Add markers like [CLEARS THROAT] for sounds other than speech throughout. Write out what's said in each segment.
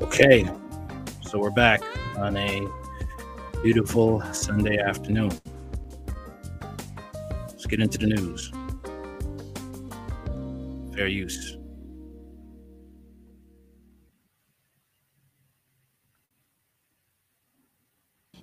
Okay, so we're back on a beautiful Sunday afternoon. Let's get into the news. Fair use.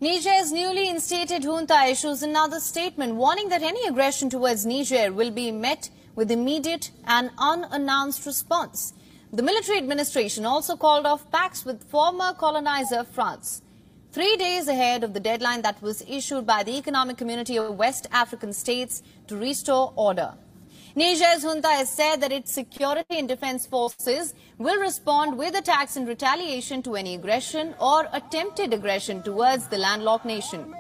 Niger's newly instated junta issues another statement warning that any aggression towards Niger will be met with immediate and unannounced response. The military administration also called off pacts with former colonizer France. Three days ahead of the deadline that was issued by the Economic Community of West African States to restore order. Niger's junta has said that its security and defense forces will respond with attacks in retaliation to any aggression or attempted aggression towards the landlocked nation.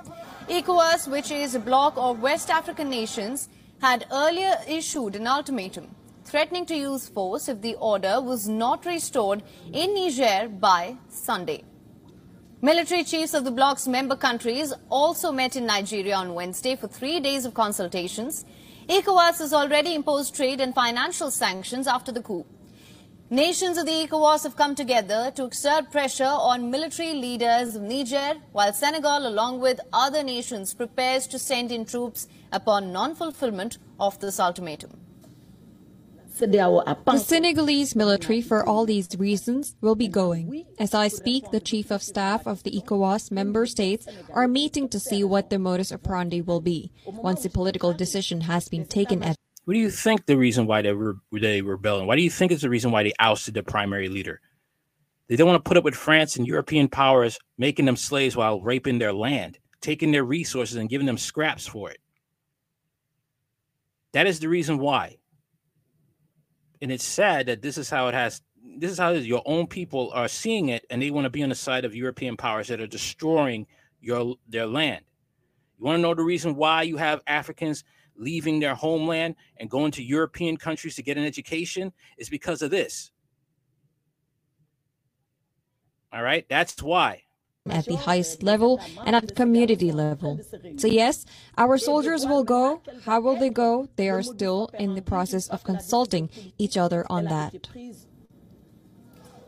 ECOWAS, which is a bloc of West African nations, had earlier issued an ultimatum threatening to use force if the order was not restored in Niger by Sunday. Military chiefs of the bloc's member countries also met in Nigeria on Wednesday for three days of consultations. ECOWAS has already imposed trade and financial sanctions after the coup. Nations of the ECOWAS have come together to exert pressure on military leaders of Niger, while Senegal, along with other nations, prepares to send in troops upon non-fulfillment of this ultimatum. The Senegalese military, for all these reasons, will be going. As I speak, the chief of staff of the ECOWAS member states are meeting to see what the modus operandi will be once the political decision has been taken. At what do you think the reason why they were they rebelling? Why do you think it's the reason why they ousted the primary leader? They don't want to put up with France and European powers making them slaves while raping their land, taking their resources and giving them scraps for it. That is the reason why and it's sad that this is how it has this is how your own people are seeing it and they want to be on the side of european powers that are destroying your their land. You want to know the reason why you have africans leaving their homeland and going to european countries to get an education? Is because of this. All right? That's why at the highest level and at community level. So yes, our soldiers will go. How will they go? They are still in the process of consulting each other on that.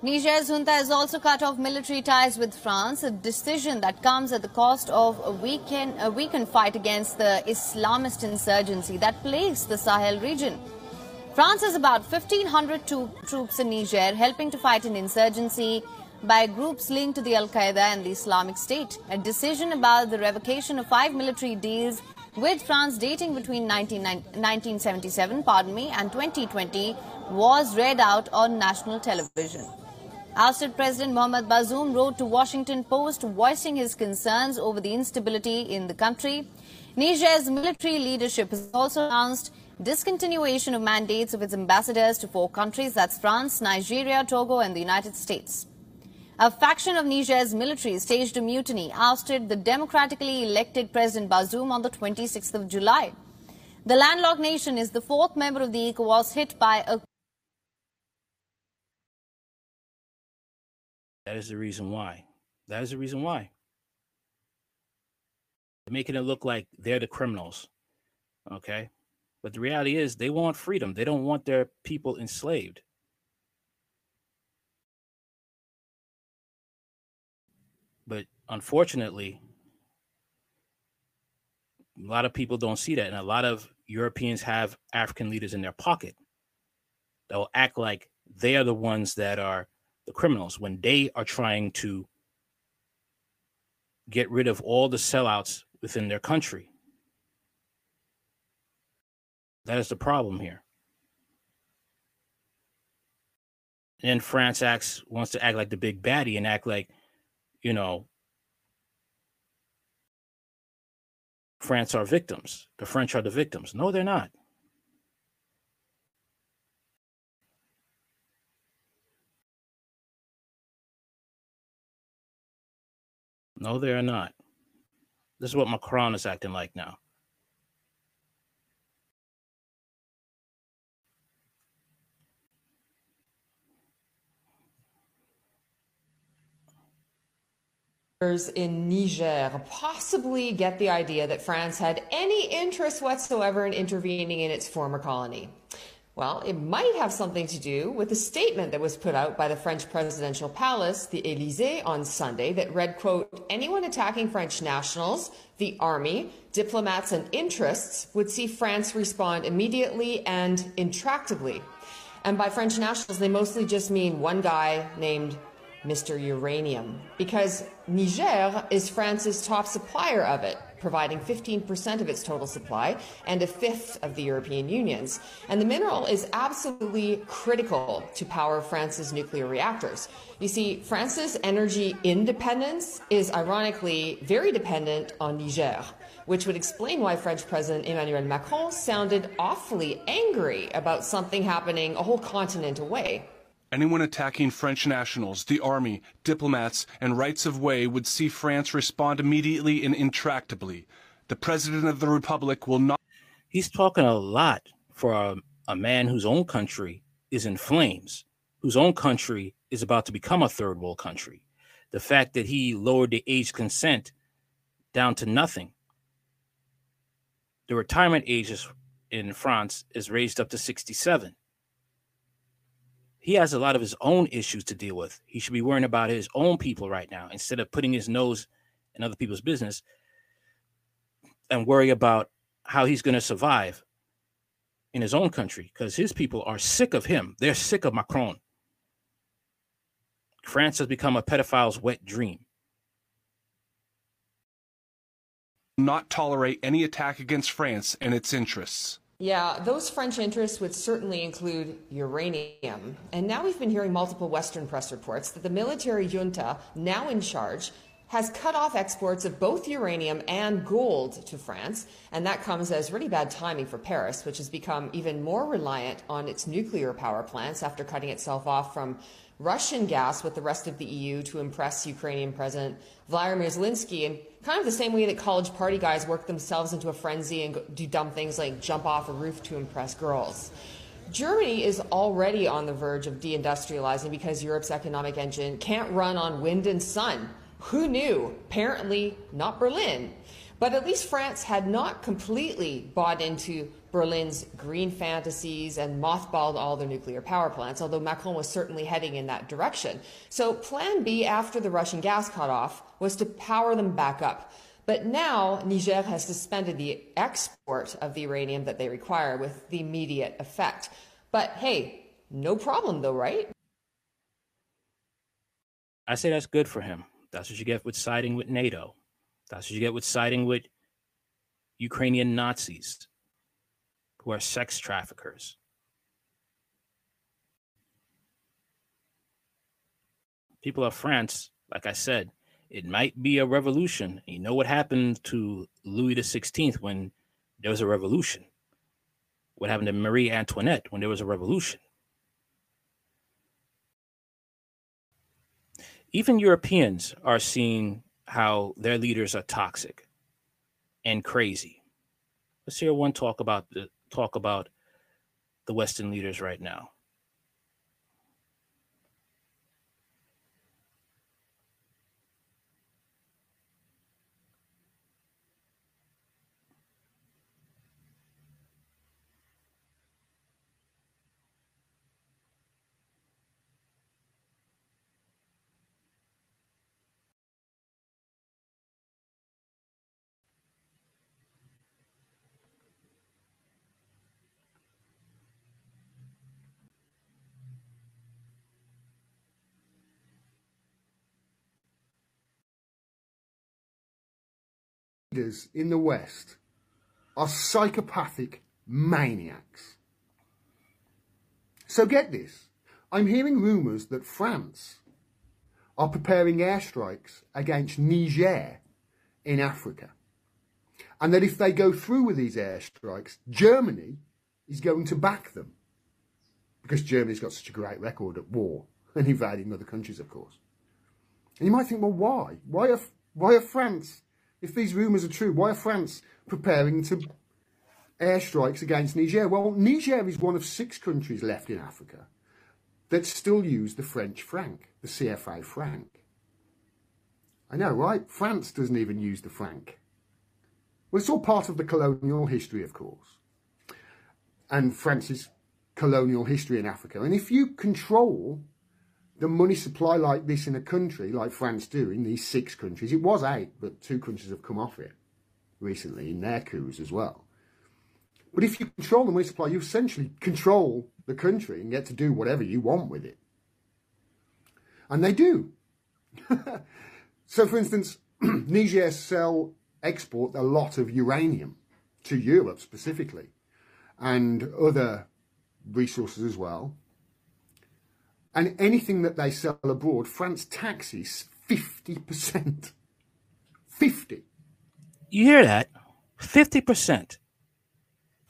Niger's junta has also cut off military ties with France, a decision that comes at the cost of a weakened, a weakened fight against the Islamist insurgency that plagues the Sahel region. France has about 1,500 troops in Niger helping to fight an insurgency by groups linked to the Al Qaeda and the Islamic State. A decision about the revocation of five military deals with France dating between 19, 1977 pardon me, and 2020 was read out on national television. Ousted President Mohamed Bazoum wrote to Washington Post voicing his concerns over the instability in the country. Niger's military leadership has also announced discontinuation of mandates of its ambassadors to four countries, that's France, Nigeria, Togo and the United States. A faction of Niger's military staged a mutiny, ousted the democratically elected President Bazoum on the 26th of July. The landlocked nation is the fourth member of the ECOWAS hit by a That is the reason why. That is the reason why. They're making it look like they're the criminals. Okay? But the reality is they want freedom. They don't want their people enslaved. But unfortunately, a lot of people don't see that. And a lot of Europeans have African leaders in their pocket that will act like they are the ones that are the criminals when they are trying to get rid of all the sellouts within their country. That is the problem here. And France acts wants to act like the big baddie and act like you know, France are victims. The French are the victims. No, they're not. No, they are not. This is what Macron is acting like now. In Niger possibly get the idea that France had any interest whatsoever in intervening in its former colony. Well, it might have something to do with the statement that was put out by the French presidential palace, the Elysee, on Sunday that read, quote, anyone attacking French nationals, the army, diplomats, and interests would see France respond immediately and intractably. And by French nationals, they mostly just mean one guy named Mr. Uranium, because Niger is France's top supplier of it providing 15% of its total supply and a fifth of the European Union's. And the mineral is absolutely critical to power France's nuclear reactors. You see, France's energy independence is ironically very dependent on Niger, which would explain why French President Emmanuel Macron sounded awfully angry about something happening a whole continent away. Anyone attacking French nationals, the army, diplomats, and rights of way would see France respond immediately and intractably. The President of the Republic will not. He's talking a lot for a, a man whose own country is in flames, whose own country is about to become a third world country. The fact that he lowered the age consent down to nothing. The retirement age in France is raised up to 67 he has a lot of his own issues to deal with. He should be worrying about his own people right now instead of putting his nose in other people's business and worry about how he's going to survive in his own country because his people are sick of him. They're sick of Macron. France has become a pedophile's wet dream. Not tolerate any attack against France and its interests. Yeah, those French interests would certainly include uranium. And now we've been hearing multiple Western press reports that the military junta, now in charge, has cut off exports of both uranium and gold to France. And that comes as really bad timing for Paris, which has become even more reliant on its nuclear power plants after cutting itself off from Russian gas with the rest of the EU to impress Ukrainian President Vladimir Zelensky in kind of the same way that college party guys work themselves into a frenzy and do dumb things like jump off a roof to impress girls. Germany is already on the verge of deindustrializing because Europe's economic engine can't run on wind and sun. Who knew? Apparently, not Berlin. But at least France had not completely bought into Berlin's green fantasies and mothballed all their nuclear power plants, although Macron was certainly heading in that direction. So, plan B after the Russian gas cut off was to power them back up. But now Niger has suspended the export of the uranium that they require with the immediate effect. But hey, no problem though, right? I say that's good for him. That's what you get with siding with NATO. That's what you get with siding with Ukrainian Nazis who are sex traffickers. People of France, like I said, it might be a revolution. You know what happened to Louis XVI when there was a revolution? What happened to Marie Antoinette when there was a revolution? Even Europeans are seeing how their leaders are toxic and crazy. Let's hear one talk about the talk about the Western leaders right now. Leaders in the West are psychopathic maniacs. So get this. I'm hearing rumours that France are preparing airstrikes against Niger in Africa. And that if they go through with these airstrikes, Germany is going to back them. Because Germany's got such a great record at war [LAUGHS] and invading other countries, of course. And you might think, well, why? Why are, why are France if these rumours are true, why are France preparing to airstrikes against Niger? Well, Niger is one of six countries left in Africa that still use the French franc, the CFA franc. I know, right? France doesn't even use the franc. Well, it's all part of the colonial history, of course. And France's colonial history in Africa. And if you control the money supply like this in a country like France do, in these six countries, it was eight, but two countries have come off it recently in their coups as well. But if you control the money supply, you essentially control the country and get to do whatever you want with it. And they do. [LAUGHS] so, for instance, [CLEARS THROAT] Niger sell, export a lot of uranium to Europe specifically and other resources as well. And anything that they sell abroad, France taxes 50%. 50. You hear that? 50%.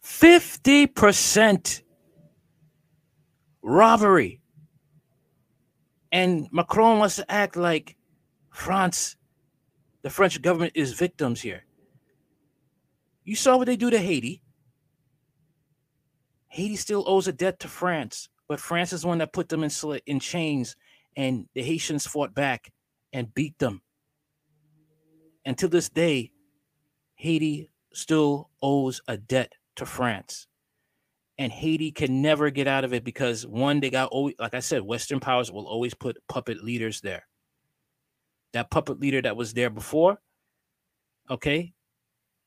50% robbery. And Macron wants to act like France, the French government is victims here. You saw what they do to Haiti. Haiti still owes a debt to France, but France is one that put them in, in chains, and the Haitians fought back and beat them. And to this day, Haiti still owes a debt to France. And Haiti can never get out of it because one, they got always, like I said, Western powers will always put puppet leaders there. That puppet leader that was there before, okay,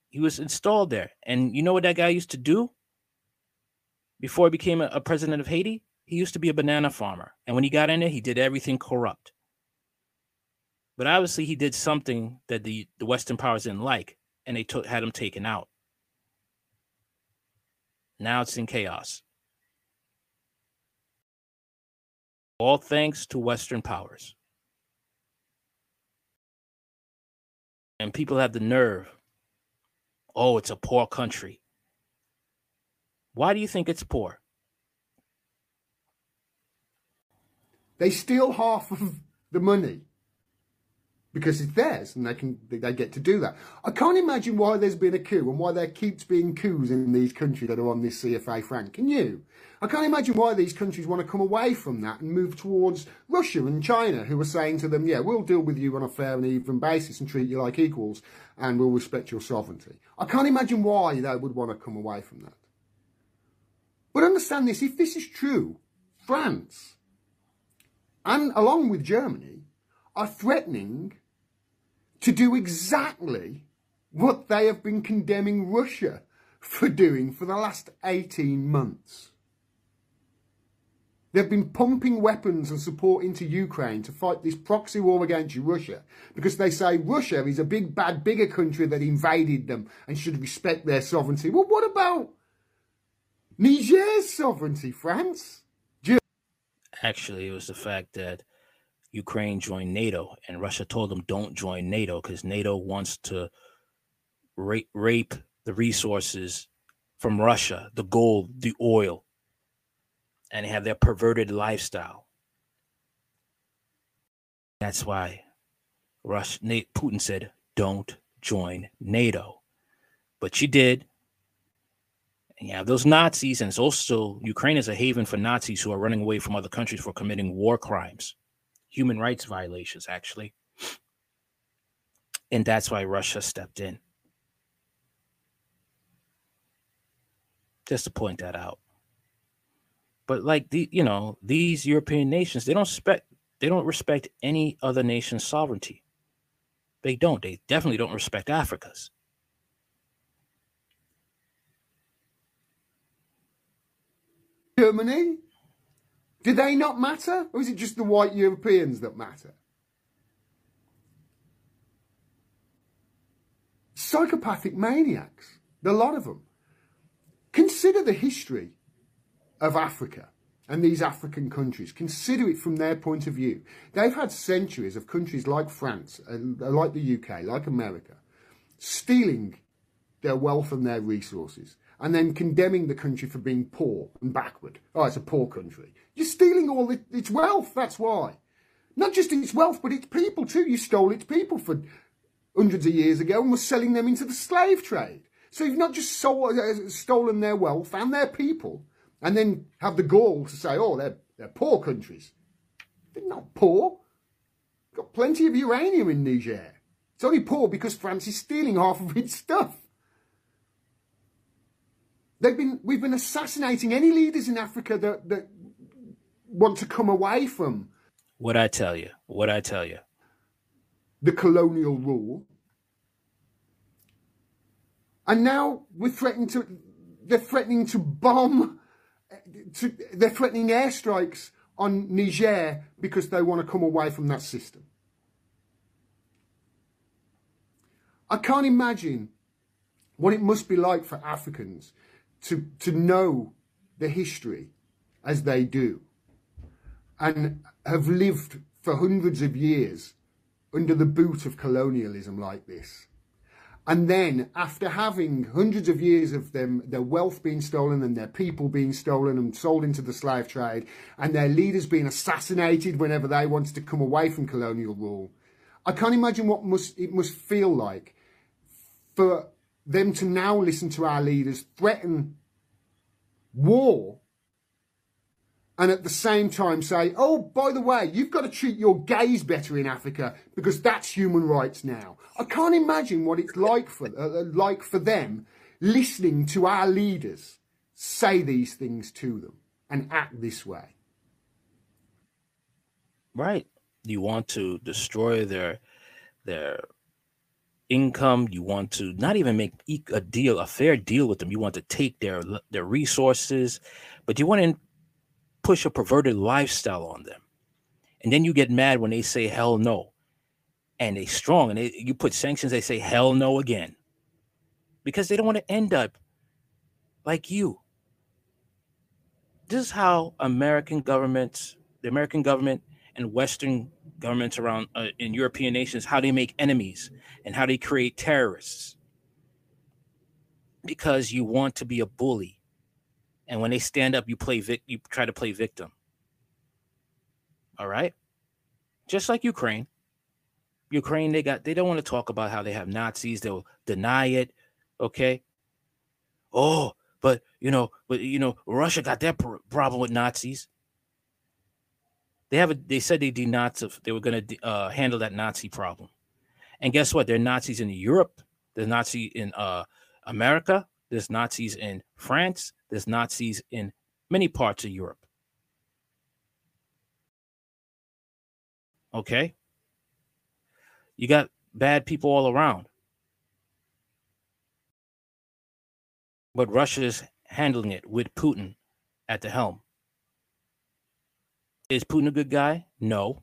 he was installed there. And you know what that guy used to do before he became a, a president of Haiti? He used to be a banana farmer. And when he got in there, he did everything corrupt. But obviously, he did something that the, the Western powers didn't like, and they took had him taken out. Now it's in chaos. All thanks to Western powers. And people have the nerve. Oh, it's a poor country. Why do you think it's poor? They steal half of the money because it's theirs and they can they get to do that. I can't imagine why there's been a coup and why there keeps being coups in these countries that are on this CFA franc. Can you? I can't imagine why these countries want to come away from that and move towards Russia and China, who are saying to them, yeah, we'll deal with you on a fair and even basis and treat you like equals and we'll respect your sovereignty. I can't imagine why they would want to come away from that. But understand this, if this is true, France and along with Germany are threatening to do exactly what they have been condemning Russia for doing for the last 18 months. They've been pumping weapons and support into Ukraine to fight this proxy war against Russia because they say Russia is a big, bad, bigger country that invaded them and should respect their sovereignty. Well, what about Niger's sovereignty, France? Actually, it was the fact that Ukraine joined NATO, and Russia told them don't join NATO because NATO wants to rape, rape the resources from Russia, the gold, the oil, and have their perverted lifestyle. That's why Russia, Putin said, don't join NATO. But she did. Have those Nazis, and it's also Ukraine is a haven for Nazis who are running away from other countries for committing war crimes human rights violations, actually. And that's why Russia stepped in. Just to point that out. But like the you know, these European nations, they don't respect they don't respect any other nation's sovereignty. They don't. They definitely don't respect Africa's. Germany do they not matter? Or is it just the white Europeans that matter? Psychopathic maniacs, a lot of them. Consider the history of Africa and these African countries. Consider it from their point of view. They've had centuries of countries like France, uh, like the UK, like America, stealing their wealth and their resources and then condemning the country for being poor and backward. Oh, it's a poor country. You're stealing all its wealth, that's why. Not just its wealth, but its people too. You stole its people for hundreds of years ago and were selling them into the slave trade. So you've not just sold, uh, stolen their wealth and their people and then have the gall to say, oh, they're, they're poor countries. They're not poor. Got plenty of uranium in Niger. It's only poor because France is stealing half of its stuff. They've been we've been assassinating any leaders in Africa that, that want to come away from what I tell you, what I tell you. The colonial rule. And now we're threatening to they're threatening to bomb to, they're threatening airstrikes on Niger because they want to come away from that system. I can't imagine what it must be like for Africans to, to know the history as they do and have lived for hundreds of years under the boot of colonialism like this. And then, after having hundreds of years of them, their wealth being stolen and their people being stolen and sold into the slave trade, and their leaders being assassinated whenever they wanted to come away from colonial rule, I can't imagine what must it must feel like for them to now listen to our leaders threaten war and at the same time say, oh, by the way, you've got to treat your gays better in Africa because that's human rights now. I can't imagine what it's like for uh, uh, like for them listening to our leaders say these things to them and act this way. Right. You want to destroy their their income. You want to not even make a deal, a fair deal with them. You want to take their their resources, but you want to push a perverted lifestyle on them. And then you get mad when they say hell no. And they strong and they, you put sanctions, they say hell no again. Because they don't want to end up like you. This is how American governments, the American government and Western governments around uh, in European nations, how they make enemies and how they create terrorists. Because you want to be a bully and when they stand up, you play vic- you try to play victim. All right? Just like Ukraine. Ukraine, they got they don't want to talk about how they have Nazis. They'll deny it. Okay. Oh, but you know, but you know, Russia got that problem with Nazis. They have a, they said they denazi they were going to uh, handle that Nazi problem, and guess what? There are Nazis in Europe. They're Nazi in uh, America. There's Nazis in France. There's Nazis in many parts of Europe. Okay? You got bad people all around. But Russia is handling it with Putin at the helm. Is Putin a good guy? No.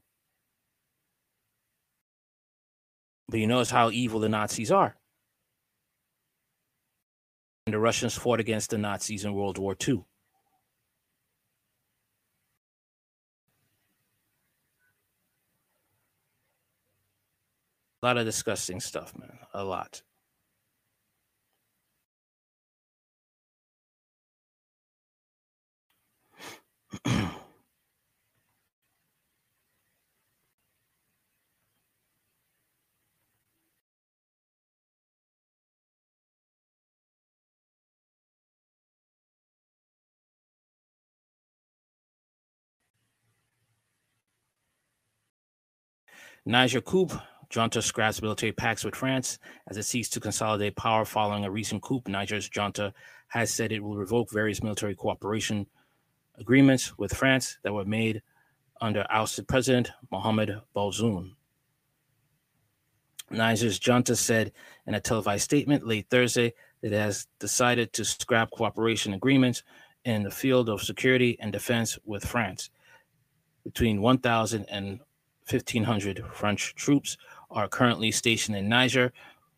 But you notice how evil the Nazis are and the Russians fought against the Nazis in World War II. A lot of disgusting stuff, man. A lot. [CLEARS THROAT] Niger coup. Junta scraps military pacts with France as it seeks to consolidate power following a recent coup. Niger's junta has said it will revoke various military cooperation agreements with France that were made under ousted President Mohamed Bazoum. Niger's junta said in a televised statement late Thursday that it has decided to scrap cooperation agreements in the field of security and defense with France between 1,000 and 1,500 French troops are currently stationed in Niger,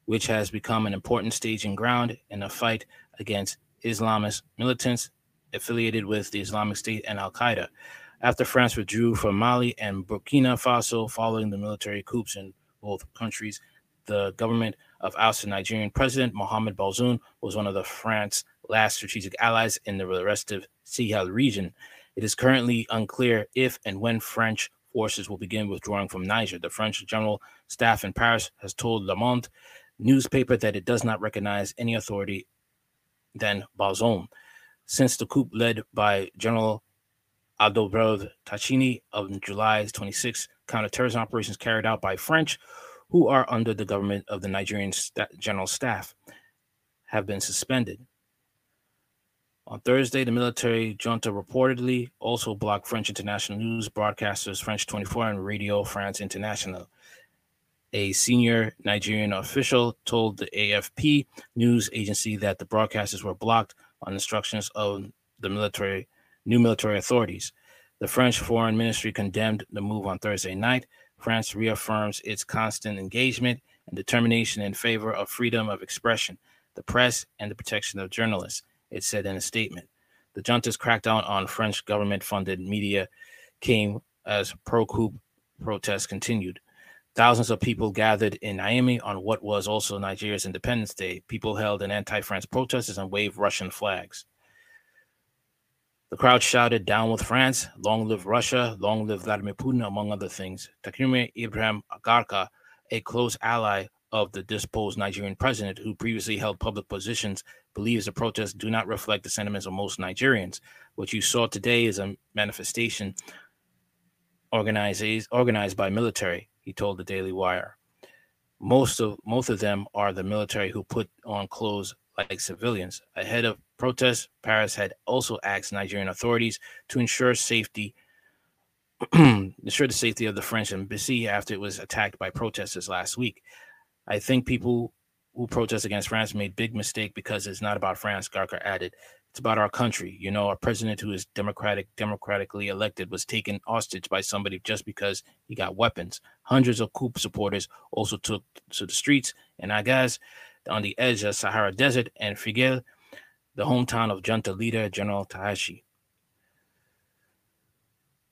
which has become an important staging ground in a fight against Islamist militants affiliated with the Islamic State and Al Qaeda. After France withdrew from Mali and Burkina Faso following the military coups in both countries, the government of ousted Nigerian President Mohamed Bazoum was one of the France's last strategic allies in the restive Sahel region. It is currently unclear if and when French forces will begin withdrawing from Niger. The French general staff in Paris has told Le Monde newspaper that it does not recognize any authority than Bazoum. Since the coup led by General Adalbert Tachini of July 26 counterterrorism operations carried out by French, who are under the government of the Nigerian general staff, have been suspended. On Thursday, the military junta reportedly also blocked French international news broadcasters France 24 and Radio France International. A senior Nigerian official told the AFP news agency that the broadcasters were blocked on instructions of the military new military authorities. The French Foreign Ministry condemned the move on Thursday night. France reaffirms its constant engagement and determination in favor of freedom of expression, the press, and the protection of journalists it said in a statement. The junta's crackdown on French government funded media came as pro coup protests continued. Thousands of people gathered in Niamey on what was also Nigeria's Independence Day. People held in anti France protests and waved Russian flags. The crowd shouted, Down with France, long live Russia, long live Vladimir Putin, among other things. Takumi Ibrahim Agarka, a close ally of the disposed Nigerian president, who previously held public positions, believes the protests do not reflect the sentiments of most Nigerians. What you saw today is a manifestation organized, organized by military, he told the Daily Wire. Most of most of them are the military who put on clothes like civilians. Ahead of protests, Paris had also asked Nigerian authorities to ensure safety [CLEARS THROAT] ensure the safety of the French embassy after it was attacked by protesters last week. I think people who protest against France made big mistake because it's not about France. Garka added, "It's about our country. You know, our president, who is democratic, democratically elected, was taken hostage by somebody just because he got weapons. Hundreds of coup supporters also took to the streets, and guess on the edge of Sahara Desert and Figel, the hometown of junta leader General Tahashi."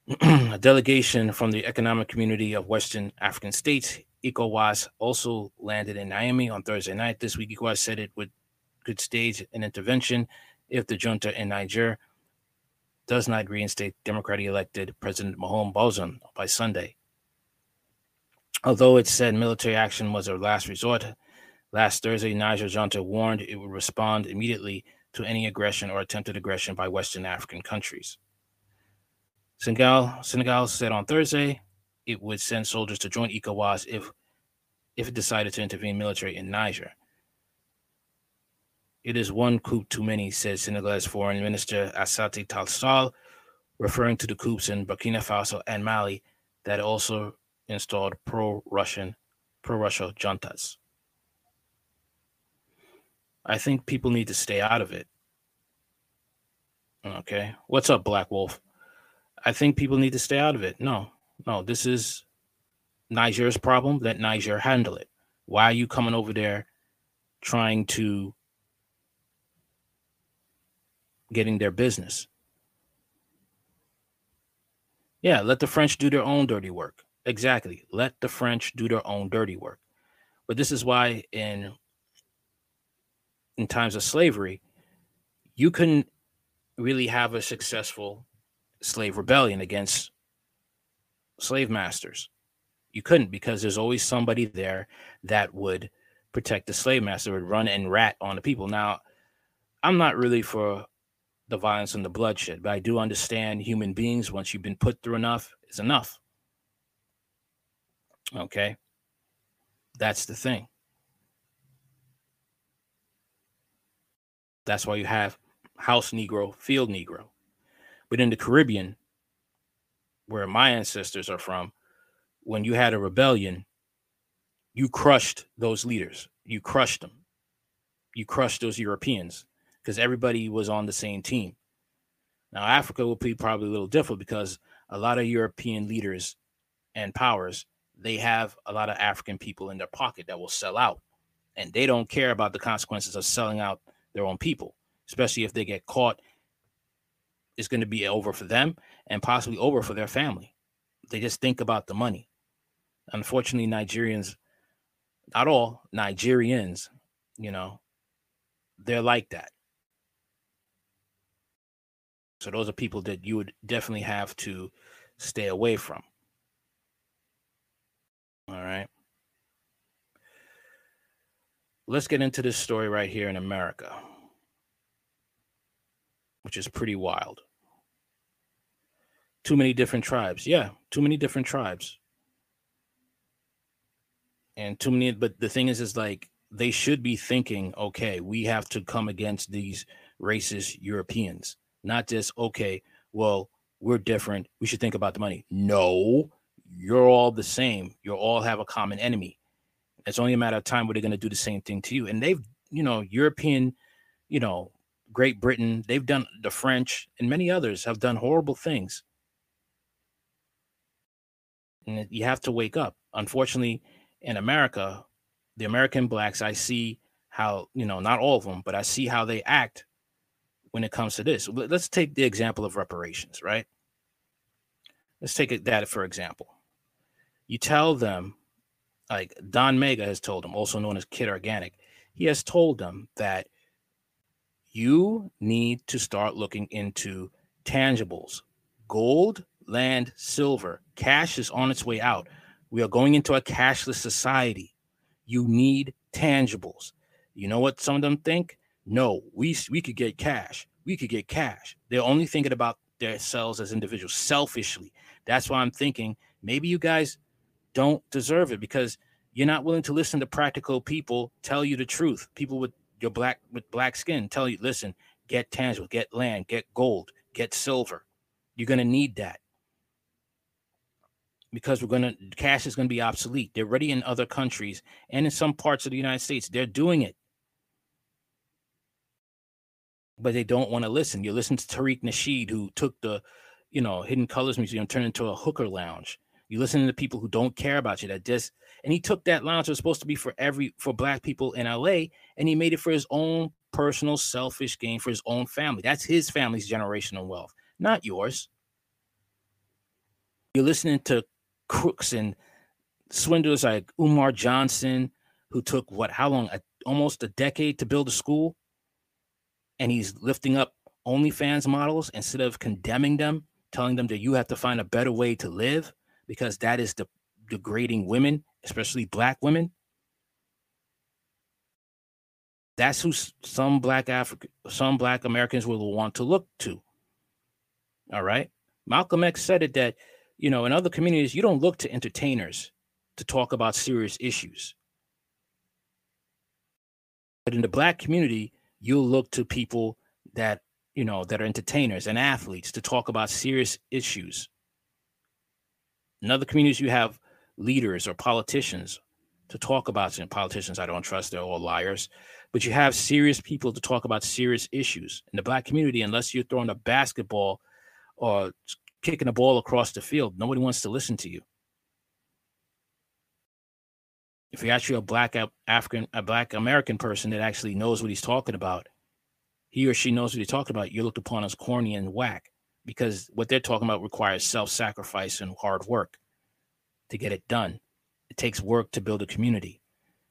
[CLEARS THROAT] a delegation from the economic community of Western African states ECOWAS also landed in Niamey on Thursday night. This week, ECOWAS said it would could stage an intervention if the junta in Niger does not reinstate democratically elected President Mohamed Bazoum by Sunday. Although it said military action was a last resort, last Thursday, Niger junta warned it would respond immediately to any aggression or attempted aggression by Western African countries. Senegal, Senegal said on Thursday it would send soldiers to join ECOWAS if if it decided to intervene military in Niger. It is one coup too many, said Senegal's Foreign Minister Aissata Tall Sall, referring to the coups in Burkina Faso and Mali that also installed pro-Russian, pro-Russia juntas. I think people need to stay out of it. Okay. What's up, Black Wolf? I think people need to stay out of it. No, no, this is Niger's problem. Let Niger handle it. Why are you coming over there trying to getting their business? Yeah, let the French do their own dirty work. Exactly. Let the French do their own dirty work. But this is why in in times of slavery, you couldn't really have a successful slave rebellion against slave masters. You couldn't because there's always somebody there that would protect the slave master, would run and rat on the people. Now, I'm not really for the violence and the bloodshed, but I do understand human beings, once you've been put through enough, is enough. Okay. That's the thing. That's why you have house Negro, field Negro. But in the Caribbean, where my ancestors are from, when you had a rebellion, you crushed those leaders. You crushed them. You crushed those Europeans because everybody was on the same team. Now, Africa will be probably a little different because a lot of European leaders and powers, they have a lot of African people in their pocket that will sell out. And they don't care about the consequences of selling out their own people, especially if they get caught is going to be over for them and possibly over for their family. They just think about the money. Unfortunately, Nigerians, not all Nigerians, you know, they're like that. So those are people that you would definitely have to stay away from. All right. Let's get into this story right here in America, which is pretty wild too many different tribes. Yeah, too many different tribes. And too many, but the thing is, is like they should be thinking, okay, we have to come against these racist Europeans, not just, okay, well, we're different. We should think about the money. No, you're all the same. You all have a common enemy. It's only a matter of time where they're going to do the same thing to you. And they've, you know, European, you know, Great Britain, they've done the French and many others have done horrible things. And you have to wake up. Unfortunately, in America, the American blacks, I see how, you know, not all of them, but I see how they act when it comes to this. Let's take the example of reparations, right? Let's take that for example. You tell them, like Don Mega has told them, also known as Kid Organic, he has told them that you need to start looking into tangibles, gold, land, silver. Cash is on its way out. We are going into a cashless society. You need tangibles. You know what some of them think? No, we we could get cash. We could get cash. They're only thinking about themselves as individuals selfishly. That's why I'm thinking maybe you guys don't deserve it because you're not willing to listen to practical people tell you the truth. People with your black with black skin tell you, listen, get tangible, get land, get gold, get silver. You're gonna need that because we're gonna cash is gonna be obsolete. They're already in other countries and in some parts of the United States. They're doing it but they don't want to listen. You listen to Tariq Nasheed, who took the, you know, Hidden Colors Museum, turned into a hooker lounge. You listen to people who don't care about you, that just, and he took that lounge that was supposed to be for every, for black people in LA, and he made it for his own personal selfish gain for his own family. That's his family's generational wealth, not yours. You're listening to crooks and swindlers like Umar Johnson, who took what, how long, a, almost a decade to build a school and he's lifting up OnlyFans models instead of condemning them, telling them that you have to find a better way to live because that is de- degrading women, especially black women. That's who some black African, some black Americans will want to look to. All right. Malcolm X said it that, you know, in other communities, you don't look to entertainers to talk about serious issues. But in the black community, you'll look to people that you know that are entertainers and athletes to talk about serious issues in other communities you have leaders or politicians to talk about and politicians i don't trust they're all liars but you have serious people to talk about serious issues in the black community unless you're throwing a basketball or kicking a ball across the field nobody wants to listen to you if you're actually a black African, a black American person that actually knows what he's talking about, he or she knows what he's talking about, you're looked upon as corny and whack because what they're talking about requires self-sacrifice and hard work to get it done. It takes work to build a community,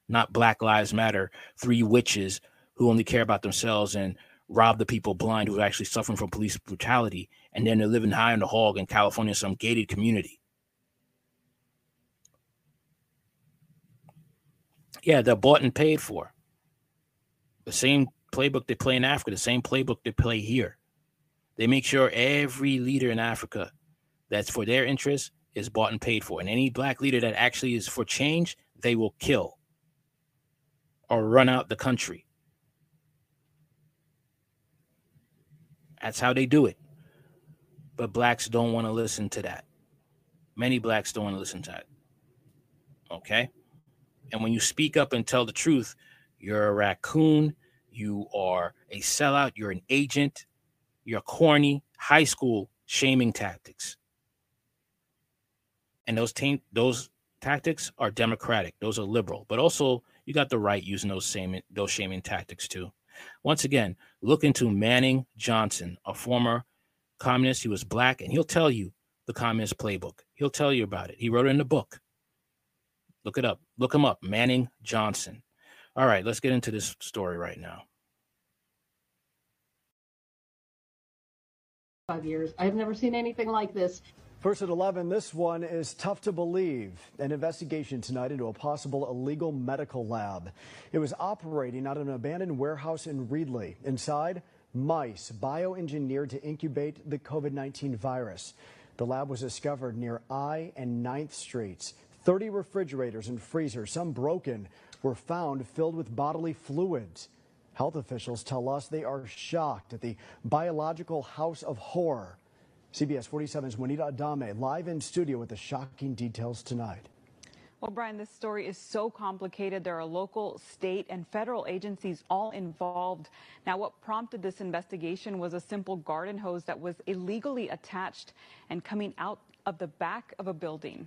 not Black Lives Matter, three witches who only care about themselves and rob the people blind who are actually suffering from police brutality, and then they're living high on the hog in California, some gated community. Yeah, they're bought and paid for. The same playbook they play in Africa, the same playbook they play here. They make sure every leader in Africa that's for their interest is bought and paid for. And any black leader that actually is for change, they will kill or run out the country. That's how they do it. But blacks don't want to listen to that. Many blacks don't want to listen to that. Okay? And when you speak up and tell the truth, you're a raccoon, you are a sellout, you're an agent, you're corny, high school shaming tactics. And those t- those tactics are democratic, those are liberal, but also you got the right using those same those shaming tactics too. Once again, look into Manning Johnson, a former communist. He was black, and he'll tell you the communist playbook. He'll tell you about it. He wrote it in the book. Look it up. Look him up. Manning Johnson. All right, let's get into this story right now. Five years. I've never seen anything like this. First at 11, this one is tough to believe. An investigation tonight into a possible illegal medical lab. It was operating out of an abandoned warehouse in Reedley. Inside, mice bioengineered to incubate the COVID 19 virus. The lab was discovered near I and 9th Streets. 30 refrigerators and freezers, some broken, were found filled with bodily fluids. Health officials tell us they are shocked at the biological house of horror. CBS 47's Juanita Adame live in studio with the shocking details tonight. Well, Brian, this story is so complicated. There are local, state, and federal agencies all involved. Now, what prompted this investigation was a simple garden hose that was illegally attached and coming out of the back of a building.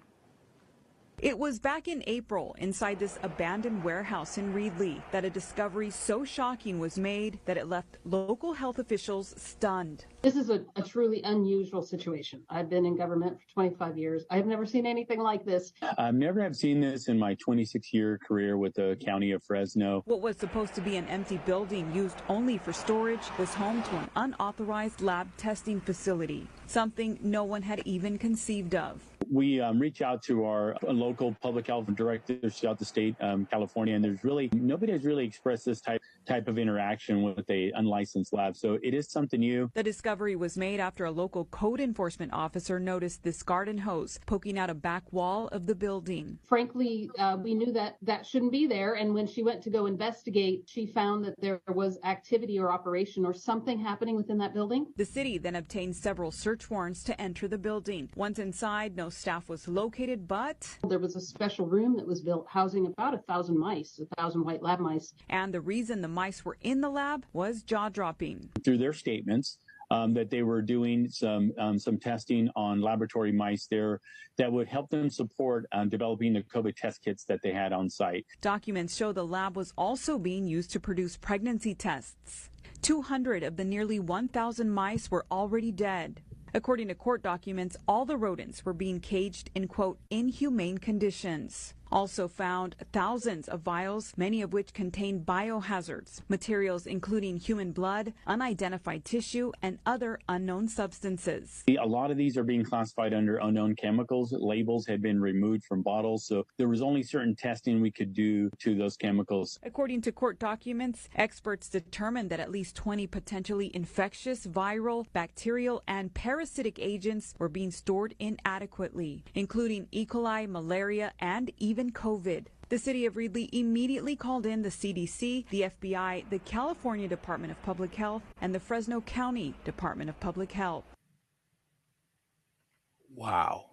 It was back in April inside this abandoned warehouse in Reedley that a discovery so shocking was made that it left local health officials stunned. This is a, a, truly unusual situation. I've been in government for 25 years. I've never seen anything like this. I've never have seen this in my 26 year career with the county of Fresno. What was supposed to be an empty building used only for storage was home to an unauthorized lab testing facility, something no one had even conceived of we um, reach out to our local public health directors throughout the state, um, California, and there's really nobody has really expressed this type type of interaction with a unlicensed lab. So it is something new. The discovery was made after a local code enforcement officer noticed this garden hose poking out a back wall of the building. Frankly, uh, we knew that that shouldn't be there, and when she went to go investigate, she found that there was activity or operation or something happening within that building. The city then obtained several search warrants to enter the building. Once inside, no staff was located, but there was a special room that was built housing about a thousand mice, a thousand white lab mice. And the reason the mice were in the lab was jaw dropping. Through their statements, um, that they were doing some um, some testing on laboratory mice there that would help them support um, developing the COVID test kits that they had on site. Documents show the lab was also being used to produce pregnancy tests. 200 of the nearly 1,000 mice were already dead. According to court documents, all the rodents were being caged in, quote, inhumane conditions also found thousands of vials, many of which contained biohazards, materials including human blood, unidentified tissue, and other unknown substances. A lot of these are being classified under unknown chemicals. Labels had been removed from bottles, so there was only certain testing we could do to those chemicals. According to court documents, experts determined that at least 20 potentially infectious, viral, bacterial, and parasitic agents were being stored inadequately, including E. coli, malaria, and even even COVID. The city of Reedley immediately called in the CDC, the FBI, the California Department of Public Health, and the Fresno County Department of Public Health. Wow.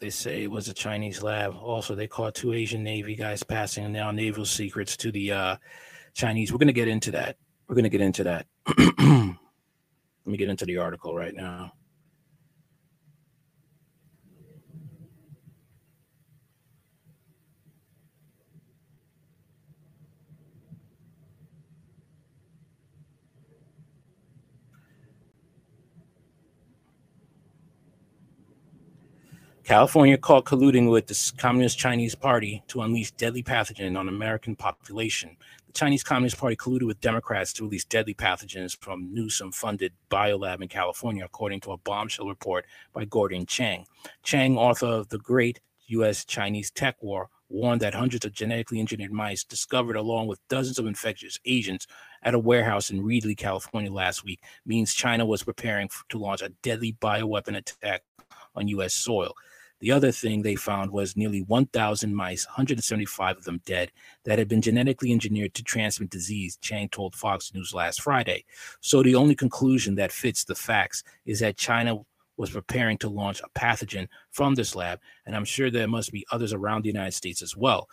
They say it was a Chinese lab. Also, they caught two Asian Navy guys passing down naval secrets to the uh, Chinese. We're going to get into that. We're going to get into that. [CLEARS THROAT] Let me get into the article right now. California caught colluding with the Communist Chinese Party to unleash deadly pathogen on American population. The Chinese Communist Party colluded with Democrats to release deadly pathogens from Newsom-funded biolab in California, according to a bombshell report by Gordon Chang. Chang, author of The Great U.S.-Chinese Tech War, warned that hundreds of genetically engineered mice discovered along with dozens of infectious agents at a warehouse in Reedley, California last week means China was preparing to launch a deadly bioweapon attack on U.S. soil. The other thing they found was nearly 1,000 mice, 175 of them dead, that had been genetically engineered to transmit disease, Chang told Fox News last Friday. So the only conclusion that fits the facts is that China was preparing to launch a pathogen from this lab, and I'm sure there must be others around the United States as well.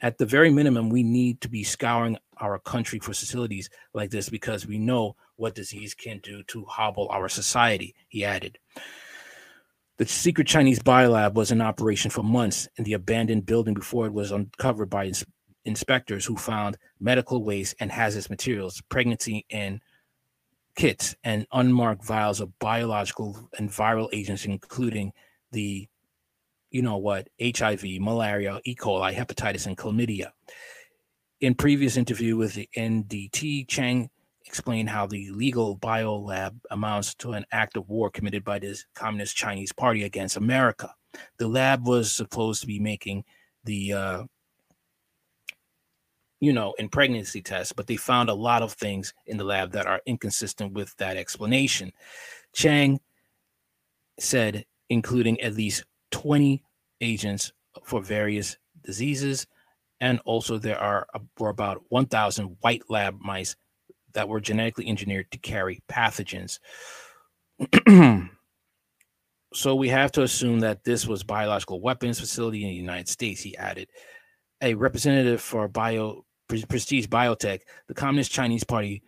At the very minimum, we need to be scouring our country for facilities like this because we know what disease can do to hobble our society, he added. The secret Chinese biolab was in operation for months in the abandoned building before it was uncovered by ins- inspectors who found medical waste and hazardous materials, pregnancy and kits, and unmarked vials of biological and viral agents, including the, you know what, HIV, malaria, E. coli, hepatitis, and chlamydia. In previous interview with the NDT, Chang explain how the legal biolab amounts to an act of war committed by the Communist Chinese Party against America. The lab was supposed to be making the, uh, you know, in pregnancy tests, but they found a lot of things in the lab that are inconsistent with that explanation. Chang said, including at least 20 agents for various diseases. And also, there are were about 1,000 white lab mice that were genetically engineered to carry pathogens. [CLEARS THROAT] so we have to assume that this was biological weapons facility in the United States. He added, a representative for bio prestige biotech, the Communist Chinese Party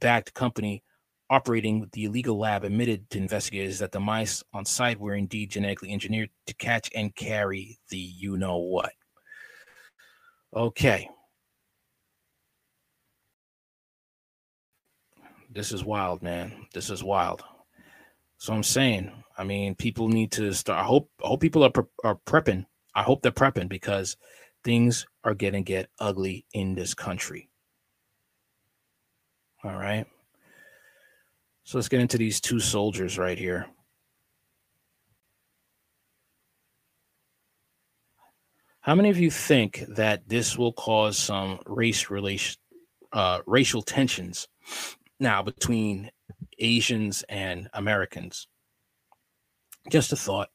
backed company operating the illegal lab admitted to investigators that the mice on site were indeed genetically engineered to catch and carry the you know what. Okay. This is wild, man. This is wild. So I'm saying, I mean, people need to start. I hope, I hope people are pre- are prepping. I hope they're prepping because things are getting get ugly in this country. All right. So let's get into these two soldiers right here. How many of you think that this will cause some race relation, uh, racial tensions now between Asians and Americans? Just a thought.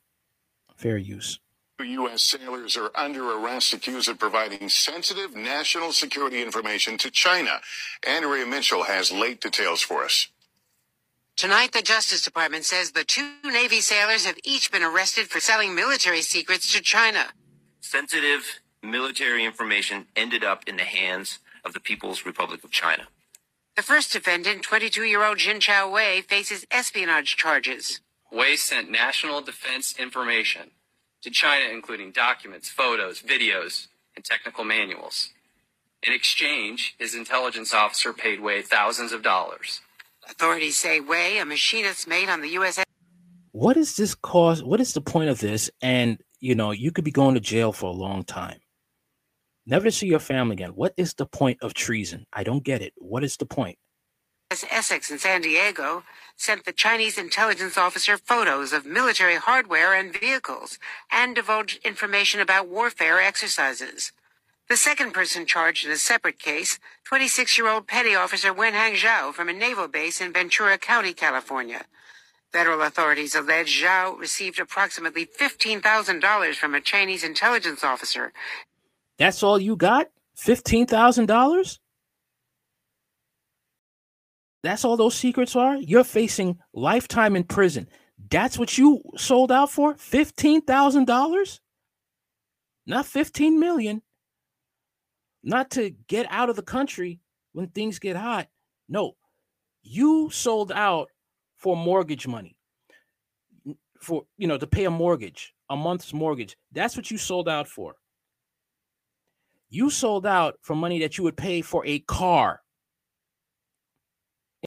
Fair use. U.S. sailors are under arrest accused of providing sensitive national security information to China. Andrea Mitchell has late details for us. Tonight, the Justice Department says the two Navy sailors have each been arrested for selling military secrets to China. Sensitive military information ended up in the hands of the People's Republic of China. The first defendant, 22 year old Jin Chao Wei, faces espionage charges. Wei sent national defense information to China, including documents, photos, videos, and technical manuals. In exchange, his intelligence officer paid Wei thousands of dollars. Authorities say Wei, a machinist mate on the U.S. What is this cause? What is the point of this? And you know, you could be going to jail for a long time. Never to see your family again. What is the point of treason? I don't get it. What is the point? As Essex and San Diego sent the Chinese intelligence officer photos of military hardware and vehicles and divulged information about warfare exercises. The second person charged in a separate case, 26 year old petty officer Wenheng Zhao from a naval base in Ventura County, California. Federal authorities allege Zhao received approximately $15,000 from a Chinese intelligence officer. That's all you got? $15,000? That's all those secrets are? You're facing lifetime in prison. That's what you sold out for? $15,000? Not 15 million. Not to get out of the country when things get hot. No. You sold out for mortgage money. For, you know, to pay a mortgage, a month's mortgage. That's what you sold out for. You sold out for money that you would pay for a car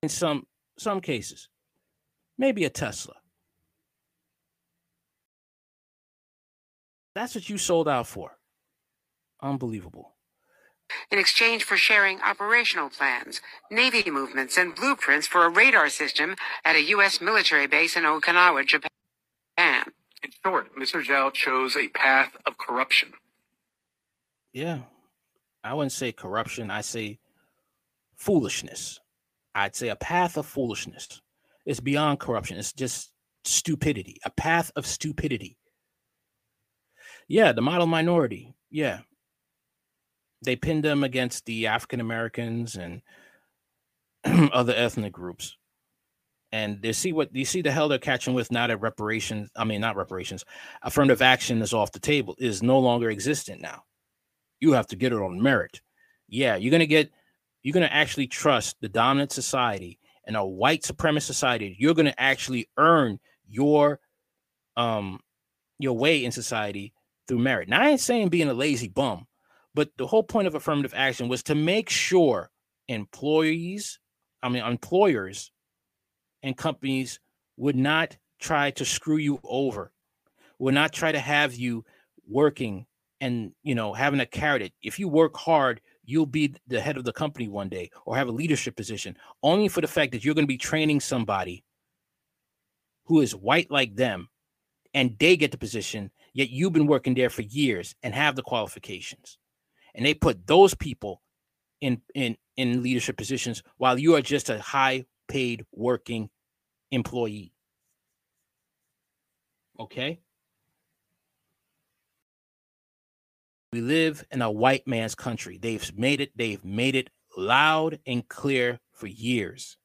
in some some cases. Maybe a Tesla. That's what you sold out for. Unbelievable. In exchange for sharing operational plans, Navy movements, and blueprints for a radar system at a U.S. military base in Okinawa, Japan. In short, Mr. Zhao chose a path of corruption. Yeah. I wouldn't say corruption, I say foolishness. I'd say a path of foolishness. It's beyond corruption. It's just stupidity, a path of stupidity. Yeah, the model minority. Yeah. They pinned them against the African Americans and [CLEARS THROAT] other ethnic groups. And they see what you see the hell they're catching with now that reparations, I mean, not reparations, affirmative action is off the table, is no longer existent now. You have to get it on merit. Yeah, you're to get you're to actually trust the dominant society and a white supremacist society you're to actually earn your um your way in society through merit now i ain't saying being a lazy bum but the whole point of affirmative action was to make sure employees i mean employers and companies would not try to screw you over would not try to have you working and you know having a carrot if you work hard you'll be the head of the company one day or have a leadership position only for the fact that you're going to be training somebody who is white like them and they get the position yet you've been working there for years and have the qualifications. And they put those people in in in leadership positions while you are just a high paid working employee. Okay We live in a white man's country. They've made it, they've made it loud and clear for years.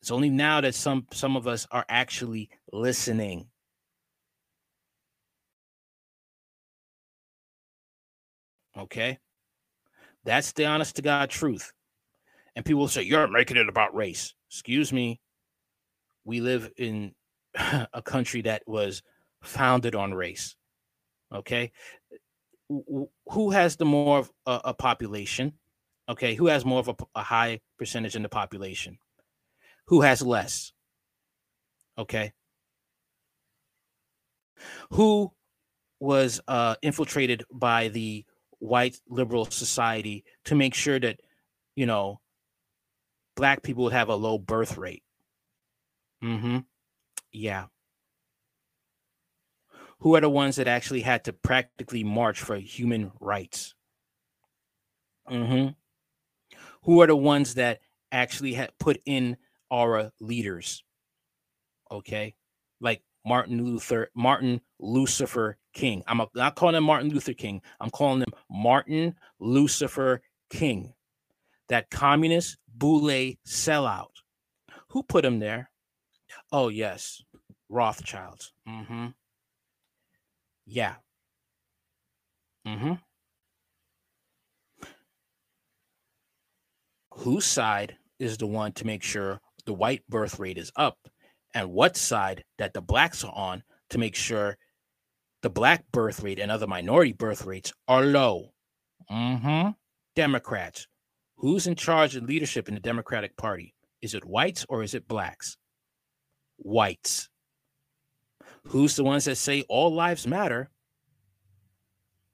It's only now that some some of us are actually listening. Okay? That's the honest to God truth. And people will say, You're making it about race. Excuse me. We live in [LAUGHS] a country that was founded on race. Okay? Who has the more of a, a population? Okay, who has more of a, a high percentage in the population? Who has less? Okay. Who was uh, infiltrated by the white liberal society to make sure that, you know, black people would have a low birth rate? Mm-hmm. Yeah. Who are the ones that actually had to practically march for human rights? Mm-hmm. Who are the ones that actually had put in our leaders? Okay? Like martin luther martin lucifer king. I'm not calling him martin luther king. I'm calling him martin lucifer king. That communist boule sellout. Who put him there? Oh yes. Rothschilds. Mm-hmm yeah mm-hmm whose side is the one to make sure the white birth rate is up and what side that the blacks are on to make sure the black birth rate and other minority birth rates are low. Mm-hmm. Democrats. Who's in charge of leadership in the Democratic Party? Is it whites or is it blacks? Whites. Who's the ones that say all lives matter,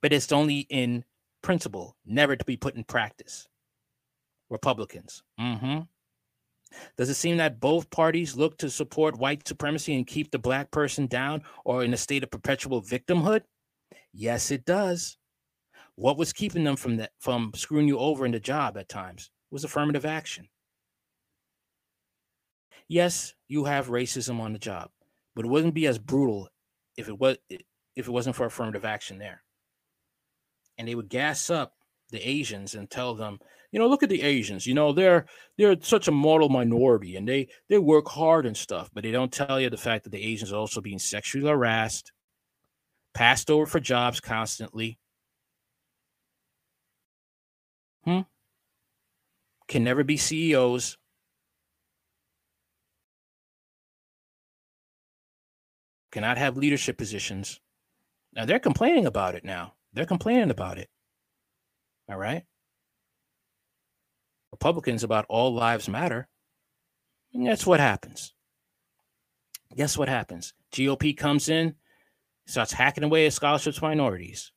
but it's only in principle, never to be put in practice? Republicans. Mm-hmm. Does it seem that both parties look to support white supremacy and keep the black person down or in a state of perpetual victimhood? Yes, it does. What was keeping them from that from screwing you over in the job at times was affirmative action. Yes, you have racism on the job, but it wouldn't be as brutal if it was if it wasn't for affirmative action there. And they would gas up the Asians and tell them, you know, look at the Asians. You know, they're they're such a model minority and they they work hard and stuff, but they don't tell you the fact that the Asians are also being sexually harassed, passed over for jobs constantly. Hmm. Can never be CEOs. Cannot have leadership positions. Now they're complaining about it now. They're complaining about it. All right. Republicans about all lives matter. And that's what happens. Guess what happens? GOP comes in, starts hacking away at scholarships minorities.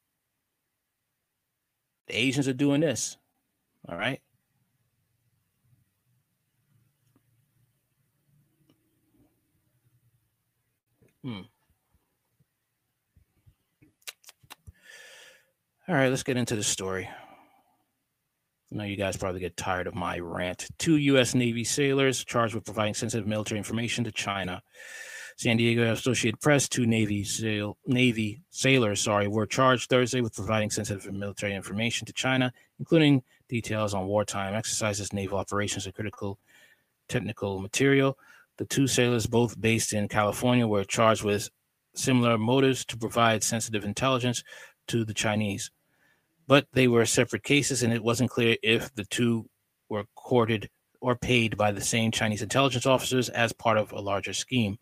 The Asians are doing this. All right. Hmm. All right, let's get into the story. I know you guys probably get tired of my rant. Two U.S. Navy sailors charged with providing sensitive military information to China. San Diego Associated Press, two Navy sail, Navy sailors, sorry, were charged Thursday with providing sensitive military information to China, including details on wartime exercises, naval operations, and critical technical material. The two sailors, both based in California, were charged with similar motives to provide sensitive intelligence to the Chinese. But they were separate cases, and it wasn't clear if the two were courted or paid by the same Chinese intelligence officers as part of a larger scheme.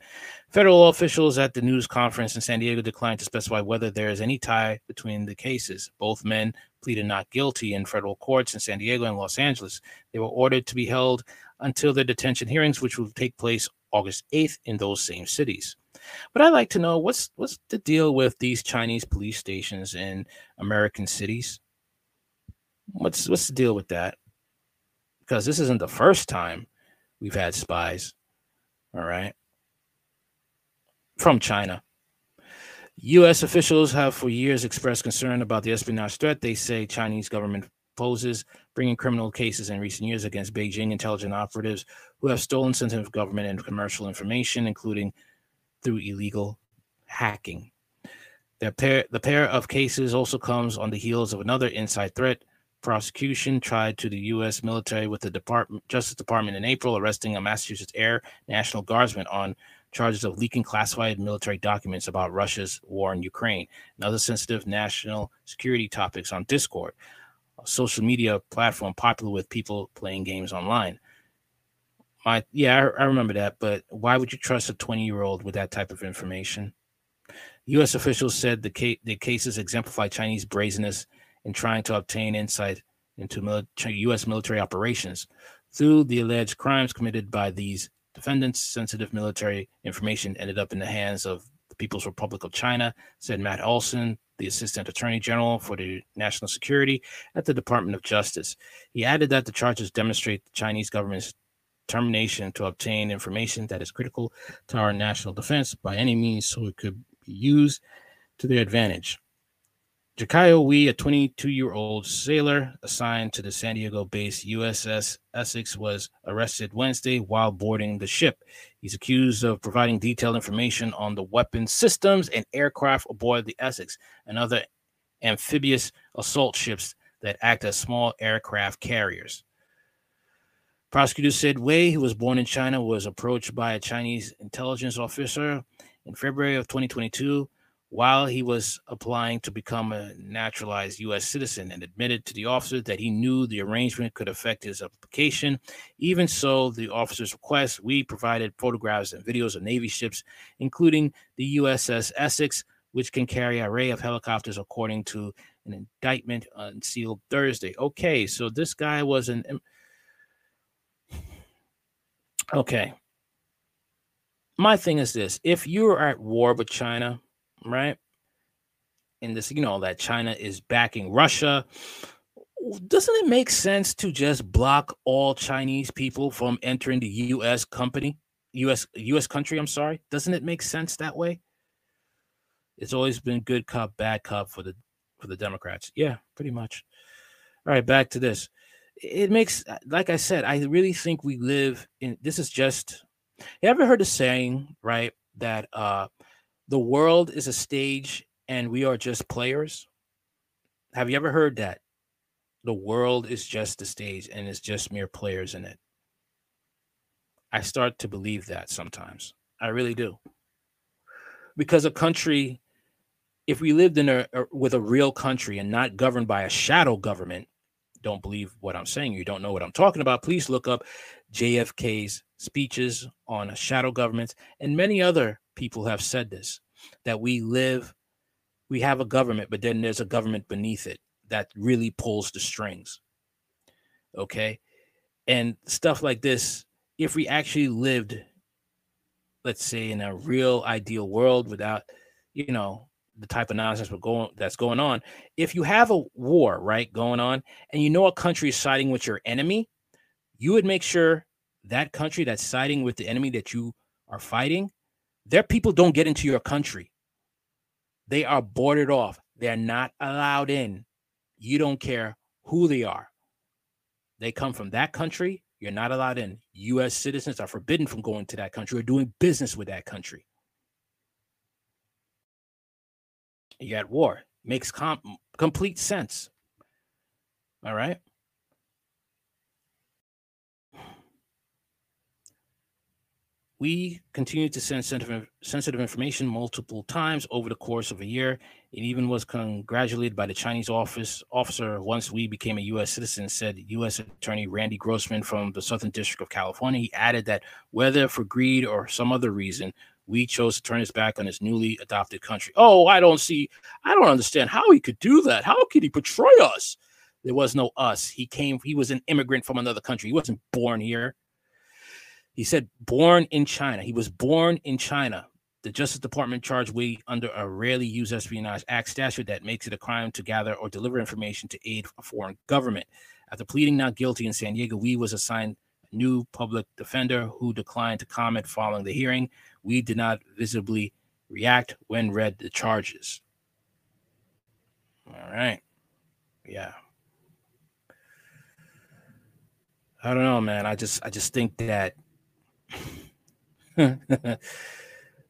Federal officials at the news conference in San Diego declined to specify whether there is any tie between the cases. Both men pleaded not guilty in federal courts in San Diego and Los Angeles. They were ordered to be held until their detention hearings, which will take place August 8th in those same cities. But I'd like to know what's what's the deal with these Chinese police stations in American cities? What's what's the deal with that? Because this isn't the first time we've had spies. All right. From China. U.S. officials have for years expressed concern about the espionage threat they say Chinese government poses, bringing criminal cases in recent years against Beijing intelligence operatives who have stolen sensitive government and commercial information, including through illegal hacking. The pair, the pair of cases also comes on the heels of another inside threat prosecution tried to the U.S. military with the Department Justice Department in April, arresting a Massachusetts Air National Guardsman on charges of leaking classified military documents about Russia's war in Ukraine and other sensitive national security topics on Discord, a social media platform popular with people playing games online. My yeah, I, I remember that, but why would you trust a 20 year old with that type of information? U.S. officials said the, ca- the cases exemplify Chinese brazenness in trying to obtain insight into U.S. military operations. Through the alleged crimes committed by these defendants, sensitive military information ended up in the hands of the People's Republic of China, said Matt Olsen, the Assistant Attorney General for the National Security at the Department of Justice. He added that the charges demonstrate the Chinese government's determination to obtain information that is critical to our national defense by any means so it could be used to their advantage. Jakayo Wei, a 22 year old sailor assigned to the San Diego based USS Essex, was arrested Wednesday while boarding the ship. He's accused of providing detailed information on the weapon systems and aircraft aboard the Essex and other amphibious assault ships that act as small aircraft carriers. Prosecutors said Wei, who was born in China, was approached by a Chinese intelligence officer in February of 2022 while he was applying to become a naturalized U.S. citizen and admitted to the officer that he knew the arrangement could affect his application. Even so, the officer's request, Wei provided photographs and videos of Navy ships, including the USS Essex, which can carry an array of helicopters, according to an indictment unsealed Thursday. Okay, so this guy was an. Okay. My thing is this if you're at war with China, right? And this, you know, that China is backing Russia. Doesn't it make sense to just block all Chinese people from entering the US company, US US country, I'm sorry? Doesn't it make sense that way? It's always been good cop, bad cop for the for the Democrats. Yeah, pretty much. All right, back to this. It makes like I said, I really think we live in this is just you ever heard the saying, right? That uh the world is a stage and we are just players. Have you ever heard that? The world is just a stage and it's just mere players in it. I start to believe that sometimes. I really do. Because a country, if we lived in a, a with a real country and not governed by a shadow government, don't believe what I'm saying, you don't know what I'm talking about, please look up JFK's speeches on shadow governments and many other people have said this that we live, we have a government, but then there's a government beneath it that really pulls the strings. Okay. And stuff like this, if we actually lived, let's say, in a real ideal world without, you know, the type of nonsense we're going that's going on. If you have a war, right, going on, and you know a country is siding with your enemy, you would make sure that country that's siding with the enemy that you are fighting their people don't get into your country. They are boarded off. They're not allowed in. You don't care who they are. They come from that country. You're not allowed in. U.S. citizens are forbidden from going to that country or doing business with that country. You're at war. Makes com- complete sense. All right. Wei continued to send sensitive, information multiple times over the course of a year. It even was congratulated by the Chinese office officer once Wei became a U.S. citizen, said U.S. Attorney Randy Grossman from the Southern District of California. He added that whether for greed or some other reason, Wei chose to turn his back on his newly adopted country. Oh, I don't see, I don't understand how he could do that. How could he betray us? There was no us. He came, he was an immigrant from another country. He wasn't born here. He said, born in China. He was born in China. The Justice Department charged Wei under a rarely used Espionage Act statute that makes it a crime to gather or deliver information to aid a foreign government. After pleading not guilty in San Diego, Wei was assigned a new public defender who declined to comment following the hearing. Wei did not visibly react when read the charges. All right. Yeah. I don't know, man. I just I just think that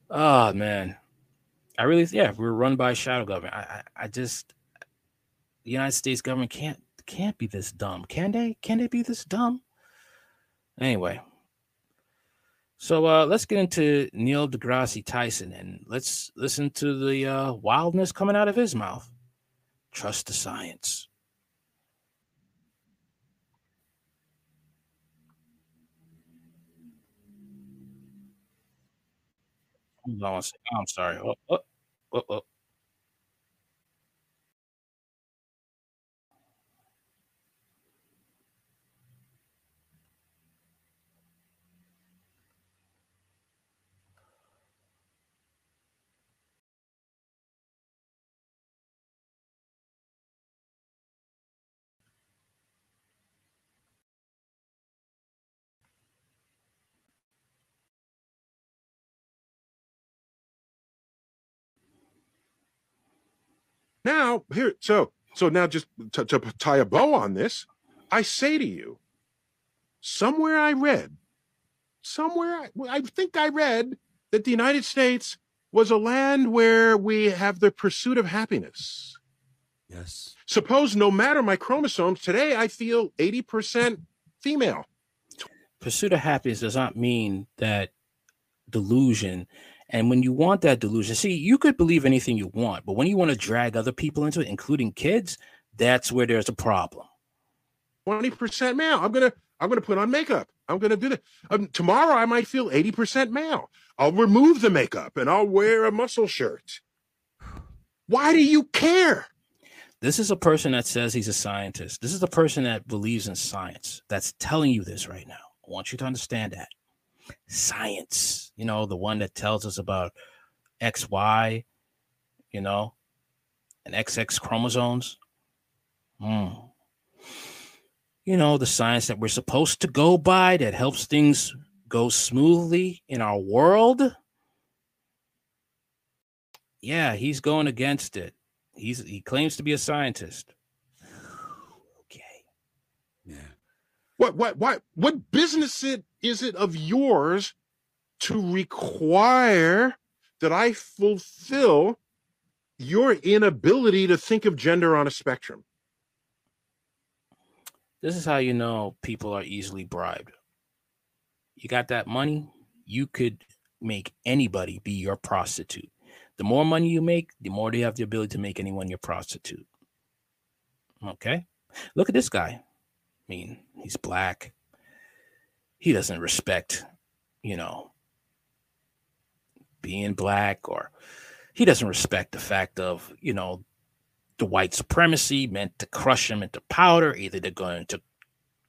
oh [LAUGHS] man I really, yeah, we're run by shadow government. I, I, I just, the United States government can't can't be this dumb, can they? Can they be this dumb? Anyway, so uh, let's get into Neil deGrasse Tyson and let's listen to the uh, wildness coming out of his mouth. Trust the science. I'm sorry. Oh, oh, oh, oh. Now, here, so so now just to, to tie a bow on this, I say to you, somewhere I read, somewhere I, I think I read that the United States was a land where we have the pursuit of happiness. Yes. Suppose no matter my chromosomes, today I feel 80% female. Pursuit of happiness does not mean that delusion and when you want that delusion, see, you could believe anything you want, but when you want to drag other people into it, including kids, that's where there's a problem. 20% male. I'm gonna I'm gonna put on makeup. I'm gonna do that. Um, tomorrow I might feel 80% male. I'll remove the makeup and I'll wear a muscle shirt. Why do you care? This is a person that says he's a scientist. This is a person that believes in science that's telling you this right now. I want you to understand that science, you know, the one that tells us about XY, you know, and XX chromosomes. Mm. You know, the science that we're supposed to go by that helps things go smoothly in our world. Yeah, he's going against it. He's he claims to be a scientist. [SIGHS] okay. Yeah. What what what what business it is it of yours to require that I fulfill your inability to think of gender on a spectrum? This is how you know people are easily bribed. You got that money, you could make anybody be your prostitute. The more money you make, the more they have the ability to make anyone your prostitute. Okay? Look at this guy. I mean, he's black he doesn't respect, you know, being black or he doesn't respect the fact of, you know, the white supremacy meant to crush him into powder. Either they're going to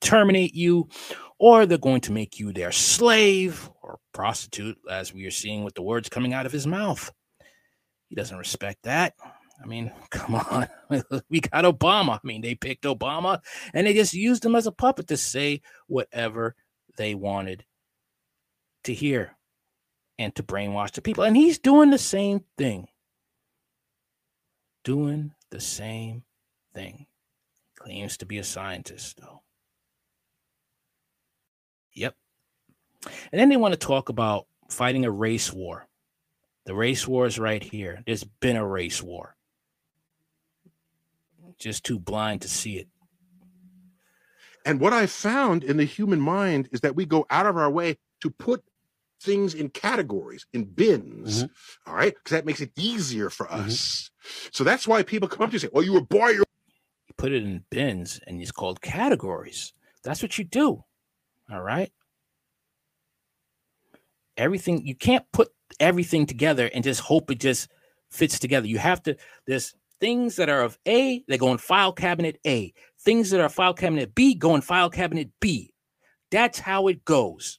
terminate you or they're going to make you their slave or prostitute, as we are seeing with the words coming out of his mouth. He doesn't respect that. I mean, [LAUGHS] come on. [LAUGHS] we got Obama. I mean, they picked Obama and they just used him as a puppet to say whatever they wanted to hear and to brainwash the people. And he's doing the same thing. Doing the same thing. Claims to be a scientist, though. Yep. And then they want to talk about fighting a race war. The race war is right here. There's been a race war. Just too blind to see it. And what I found in the human mind is that we go out of our way to put things in categories, in bins. Mm-hmm. All right. Because that makes it easier for mm-hmm. us. So that's why people come up to you and say, Well, you were born. You put it in bins and it's called categories. That's what you do. All right. Everything, you can't put everything together and just hope it just fits together. You have to, there's things that are of A, they go in file cabinet A. Things that are file cabinet B go in file cabinet B. That's how it goes.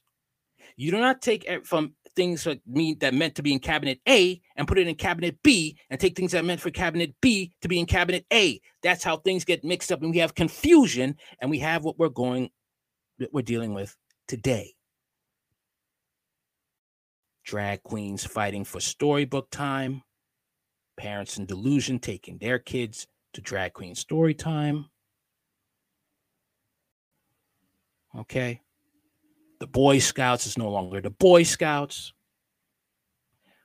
You do not take from things that mean that meant to be in cabinet A and put it in cabinet B and take things that meant for cabinet B to be in cabinet A. That's how things get mixed up and we have confusion and we have what we're going that we're dealing with today. Drag queens fighting for storybook time parents in delusion taking their kids to drag queen story time. Okay. The Boy Scouts is no longer the Boy Scouts.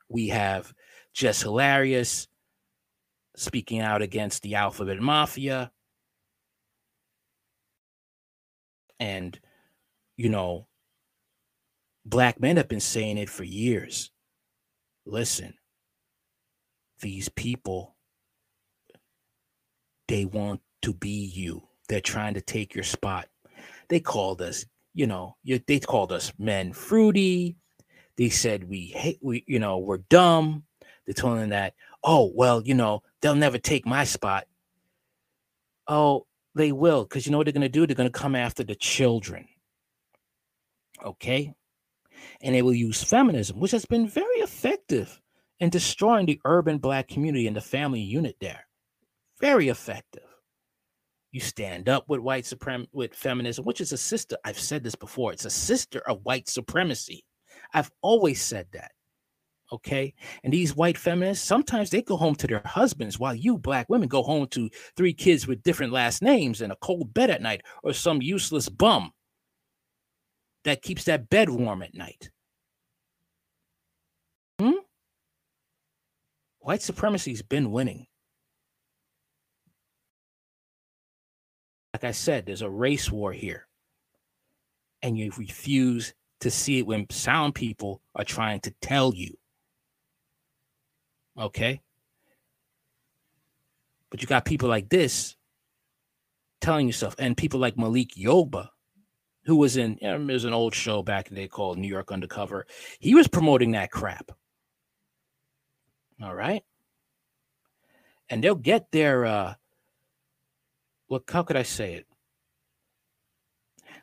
We have just hilarious, speaking out against the alphabet mafia. And, you know, black men have been saying it for years. Listen, these people, they want to be you. They're trying to take your spot. They called us, you know, they called us men fruity. They said we hate, we, you know, we're dumb. They're telling that, oh, well, you know, they'll never take my spot. Oh, they will, because you know what they're going to do? They're going to come after the children. Okay? And they will use feminism, which has been very effective in destroying the urban black community and the family unit there. Very effective. You stand up with white suprem with feminism, which is a sister. I've said this before. It's a sister of white supremacy. I've always said that. Okay. And these white feminists, sometimes they go home to their husbands while you black women go home to three kids with different last names and a cold bed at night or some useless bum that keeps that bed warm at night. Hmm? White supremacy's been winning. Like I said, there's a race war here. And you refuse to see it when sound people are trying to tell you. Okay. But you got people like this telling yourself, and people like Malik Yoba, who was in, you know, there's an old show back in the day called New York Undercover. He was promoting that crap. All right. And they'll get their, uh, what, how could I say it?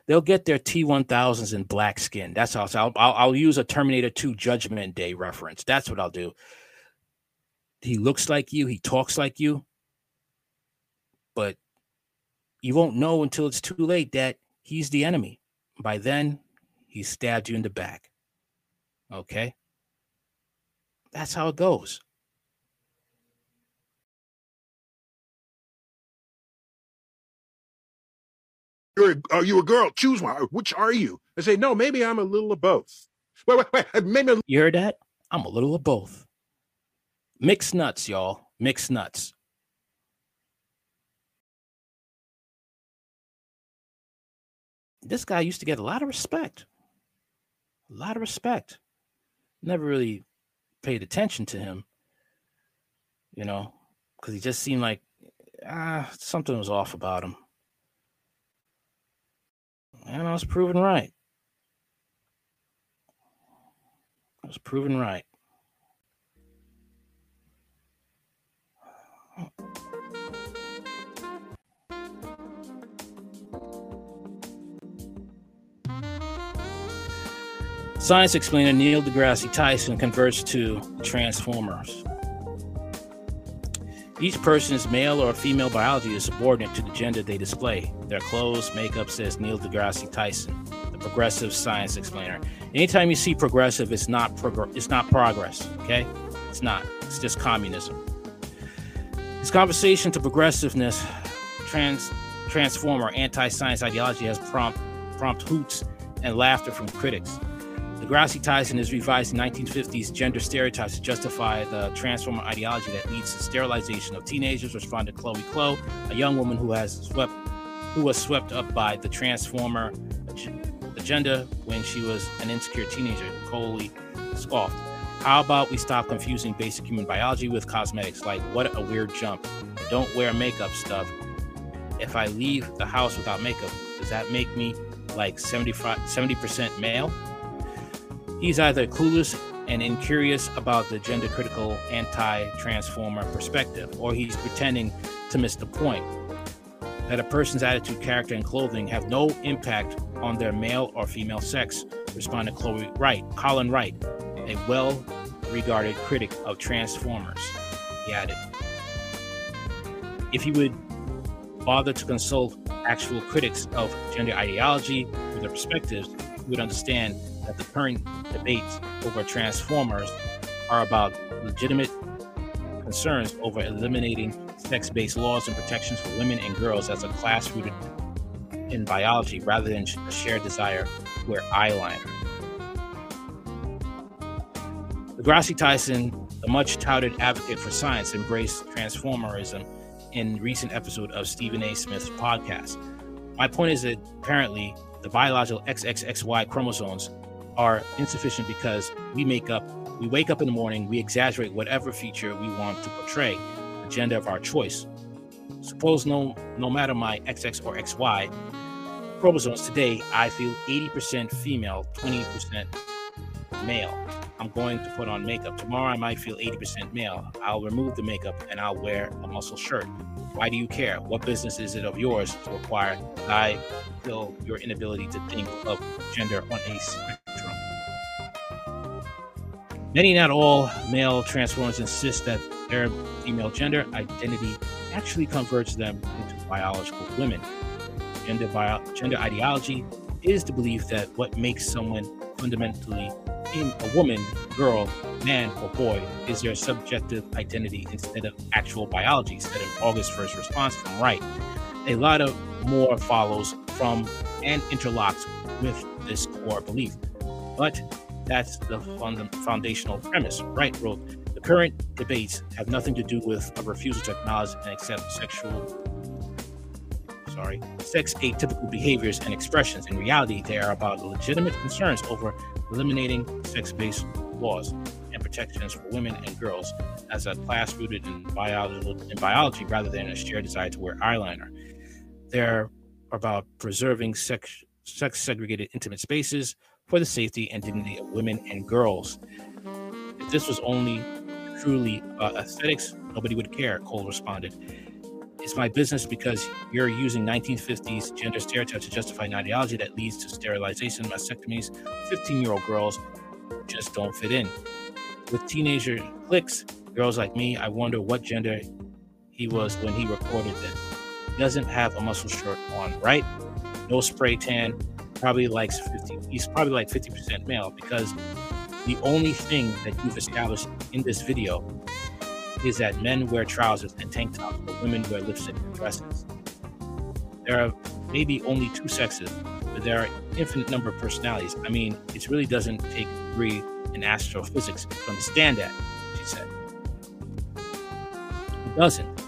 They'll get their T1000s in black skin. That's how I'll, I'll, I'll use a Terminator 2 Judgment Day reference. That's what I'll do. He looks like you, he talks like you, but you won't know until it's too late that he's the enemy. By then, he stabbed you in the back. Okay? That's how it goes. You're a, are you a girl? Choose one. Which are you? I say, no, maybe I'm a little of both. Wait, wait, wait. Maybe You heard that? I'm a little of both. Mixed nuts, y'all. Mixed nuts. This guy used to get a lot of respect. A lot of respect. Never really paid attention to him, you know, because he just seemed like ah, something was off about him. And I was proven right. I was proven right. Science explainer Neil deGrasse Tyson converts to Transformers. Each person's male or female biology is subordinate to the gender they display. Their clothes, makeup, says Neil deGrasse Tyson, the progressive science explainer. Anytime you see progressive, it's not progr- it's not progress. Okay, it's not. It's just communism. This conversation to progressiveness, trans transformer, anti-science ideology has prompt prompt hoots and laughter from critics. deGrasse Tyson is revising 1950s gender stereotypes to justify the transformer ideology that leads to sterilization of teenagers, responded Chloe Cole, a young woman who has swept who was swept up by the transformer agenda when she was an insecure teenager. Coley scoffed. How about we stop confusing basic human biology with cosmetics? Like, what a weird jump. Don't wear makeup stuff. If I leave the house without makeup, does that make me like 75, 70% male? He's either clueless and incurious about the gender critical anti transformer perspective, or he's pretending to miss the point that a person's attitude, character, and clothing have no impact on their male or female sex, responded Chloe Wright, Colin Wright, a well regarded critic of Transformers. He added, if he would bother to consult actual critics of gender ideology with their perspectives, he would understand that the current debates over Transformers are about legitimate concerns over eliminating sex based laws and protections for women and girls as a class rooted in biology rather than a shared desire to wear eyeliner. deGrasse Tyson the much touted advocate for science, embraced transformerism in recent episode of Stephen A. Smith's podcast. My point is that apparently the biological XXXY chromosomes are insufficient because we make up, we wake up in the morning, we exaggerate whatever feature we want to portray, gender of our choice. Suppose no, no matter my XX or XY chromosomes today, I feel 80% female, 20% male. I'm going to put on makeup. Tomorrow I might feel 80% male. I'll remove the makeup and I'll wear a muscle shirt. Why do you care? What business is it of yours to require I feel your inability to think of gender on a? Many, not all, male transformers insist that their female gender identity actually converts them into biological women. Gender, bio- gender ideology is the belief that what makes someone fundamentally in a woman, girl, man, or boy is their subjective identity instead of actual biology, said an August 1st response from Wright. A lot of more follows from and interlocks with this core belief. But that's the fund- foundational premise. Wright wrote, the current debates have nothing to do with a refusal to acknowledge and accept sexual sorry, sex atypical behaviors and expressions. In reality, they are about legitimate concerns over eliminating sex based laws and protections for women and girls as a class rooted in biology, in biology rather than a shared desire to wear eyeliner. They're about preserving sex, sex segregated intimate spaces for the safety and dignity of women and girls. If this was only truly about aesthetics, nobody would care, Cole responded. It's my business because you're using 1950s gender stereotypes to justify an ideology that leads to sterilization, mastectomies. 15 year old girls just don't fit in. With teenager clicks, girls like me, I wonder what gender he was when he recorded this. He doesn't have a muscle shirt on, right? No spray tan. Probably likes 50. He's probably like 50% male because the only thing that you've established in this video is that men wear trousers and tank tops, but women wear lipstick and dresses. There are maybe only two sexes, but there are infinite number of personalities. I mean, it really doesn't take a degree in astrophysics to understand that, she said. It doesn't.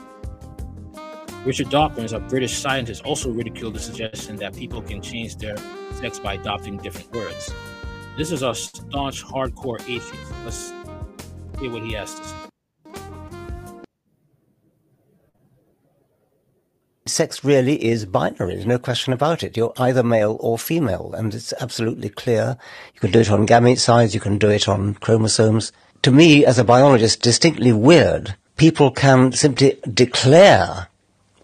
Richard Dawkins, a British scientist, also ridiculed the suggestion that people can change their sex by adopting different words. This is a staunch, hardcore atheist. Let's hear what he has to say. sex really is binary. There's no question about it. You're either male or female, and it's absolutely clear. You can do it on gamete size, you can do it on chromosomes. To me, as a biologist, distinctly weird. People can simply declare,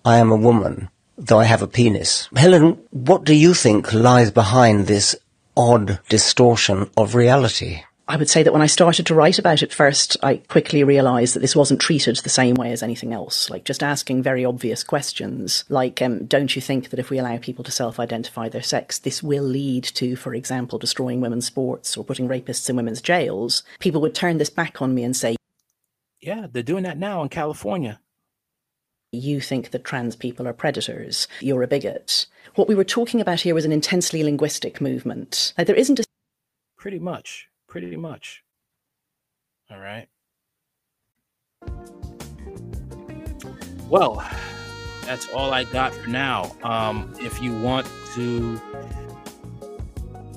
I am a woman, though I have a penis. Helen, what do you think lies behind this odd distortion of reality? I would say that when I started to write about it first, I quickly realized that this wasn't treated the same way as anything else. Like just asking very obvious questions, like, um, don't you think that if we allow people to self identify their sex, this will lead to, for example, destroying women's sports or putting rapists in women's jails? People would turn this back on me and say, Yeah, they're doing that now in California. You think that trans people are predators. You're a bigot. What we were talking about here was an intensely linguistic movement. Like, there isn't a. Pretty much pretty much. All right. Well, that's all I got for now. Um, if you want to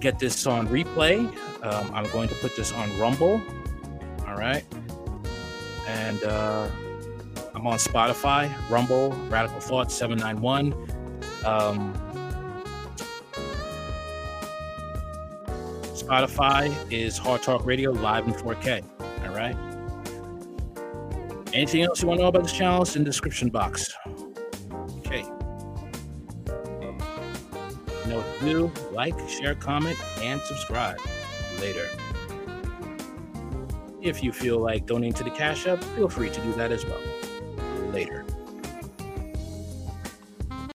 get this on replay, um, I'm going to put this on Rumble. All right. And uh, I'm on Spotify, Rumble, Radical Thoughts 791. Um, Spotify is Hard Talk Radio live in 4K. All right. Anything else you want to know about this channel? It's in the description box. Okay. You know do. Like, share, comment, and subscribe. Later. If you feel like donating to the Cash App, feel free to do that as well later.